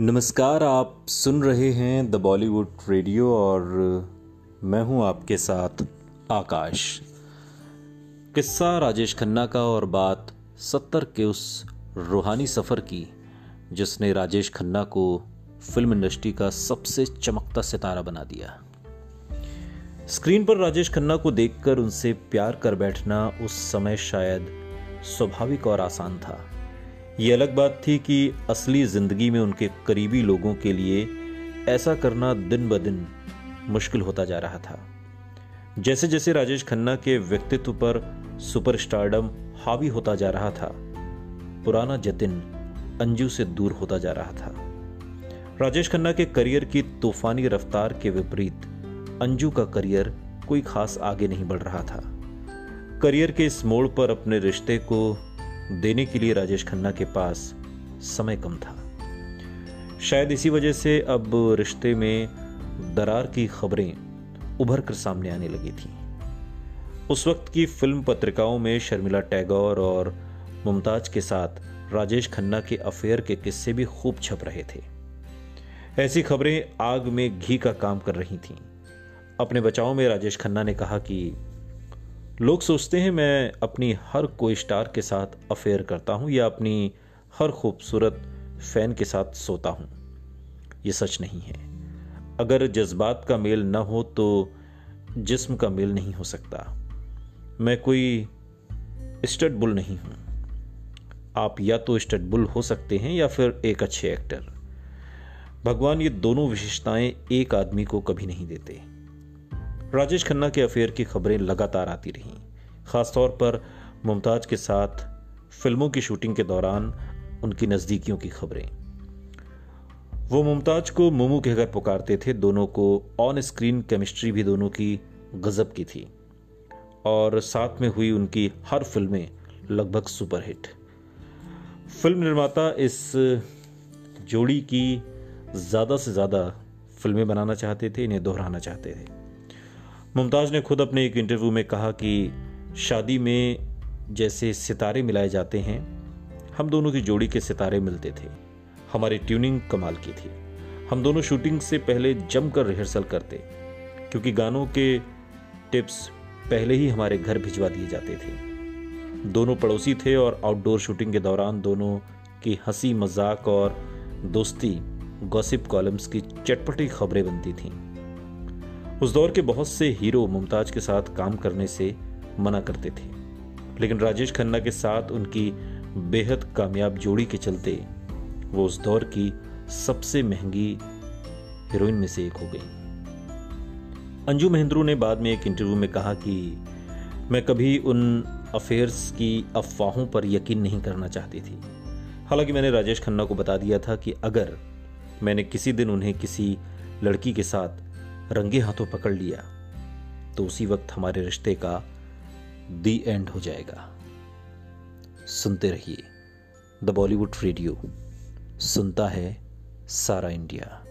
नमस्कार, आप सुन रहे हैं द बॉलीवुड रेडियो और मैं हूँ आपके साथ आकाश। किस्सा राजेश खन्ना का और बात सत्तर के उस रूहानी सफ़र की, जिसने राजेश खन्ना को फ़िल्म इंडस्ट्री का सबसे चमकता सितारा बना दिया। स्क्रीन पर राजेश खन्ना को देखकर उनसे प्यार कर बैठना उस समय शायद स्वाभाविक और आसान था। ये अलग बात थी कि असली ज़िंदगी में उनके करीबी लोगों के लिए ऐसा करना दिन ब दिन मुश्किल होता जा रहा था। जैसे जैसे राजेश खन्ना के व्यक्तित्व पर सुपरस्टारडम हावी होता जा रहा था, पुराना जतिन अंजू से दूर होता जा रहा था। राजेश खन्ना के करियर की तूफानी रफ्तार के विपरीत अंजू का करियर कोई खास आगे नहीं बढ़ रहा था। करियर के इस मोड़ पर अपने रिश्ते को देने के लिए राजेश खन्ना के पास समय कम था। शायद इसी वजह से अब रिश्ते में दरार की खबरें उभर कर सामने आने लगी थी। उस वक्त की फ़िल्म पत्रिकाओं में शर्मिला टैगोर और मुमताज़ के साथ राजेश खन्ना के अफेयर के किस्से भी खूब छप रहे थे। ऐसी खबरें आग में घी का काम कर रही थीं। अपने बचाव में राजेश खन्ना ने कहा कि लोग सोचते हैं, मैं अपनी हर कोई स्टार के साथ अफेयर करता हूँ या अपनी हर खूबसूरत फ़ैन के साथ सोता हूँ। ये सच नहीं है। अगर जज्बात का मेल न हो तो जिस्म का मेल नहीं हो सकता। मैं कोई स्टड बुल नहीं हूँ। आप या तो स्टड बुल हो सकते हैं या फिर एक अच्छे एक्टर भगवान ये दोनों विशेषताएँ एक आदमी को कभी नहीं देते। राजेश खन्ना के अफेयर की खबरें लगातार आती रहीं। खासतौर पर मुमताज़ के साथ फ़िल्मों की शूटिंग के दौरान उनकी नज़दीकियों की खबरें। वो मुमताज़ को मोमू कहकर पुकारते थे, दोनों को ऑन स्क्रीन केमिस्ट्री भी दोनों की गजब की थी। और साथ में हुई उनकी हर फ़िल्में लगभग सुपरहिट। फ़िल्म निर्माता इस जोड़ी की ज़्यादा से ज़्यादा फ़िल्में बनाना चाहते थे, इन्हें दोहराना चाहते थे। मुमताज़ ने खुद अपने एक इंटरव्यू में कहा कि शादी में जैसे सितारे मिलाए जाते हैं, हम दोनों की जोड़ी के सितारे मिलते थे। हमारी ट्यूनिंग कमाल की थी। हम दोनों शूटिंग से पहले जमकर रिहर्सल करते, क्योंकि गानों के टिप्स पहले ही हमारे घर भिजवा दिए जाते थे। दोनों पड़ोसी थे और आउटडोर शूटिंग के दौरान दोनों की हँसी मज़ाक और दोस्ती, गॉसिप कॉलम्स की चटपटी खबरें बनती थीं। उस दौर के बहुत से हीरो मुमताज़ के साथ काम करने से मना करते थे। लेकिन राजेश खन्ना के साथ उनकी बेहद कामयाब जोड़ी के चलते वो उस दौर की सबसे महँगी हीरोइन में से एक हो गई। अंजू महेंद्रू ने बाद में एक इंटरव्यू में कहा कि मैं कभी उन अफेयर्स की अफवाहों पर यकीन नहीं करना चाहती थी। हालाँकि मैंने राजेश खन्ना को बता दिया था कि अगर मैंने किसी दिन उन्हें किसी लड़की के साथ रंगे हाथों पकड़ लिया तो उसी वक्त हमारे रिश्ते का दी एंड हो जाएगा। सुनते रहिए, द बॉलीवुड रेडियो, सुनता है सारा इंडिया।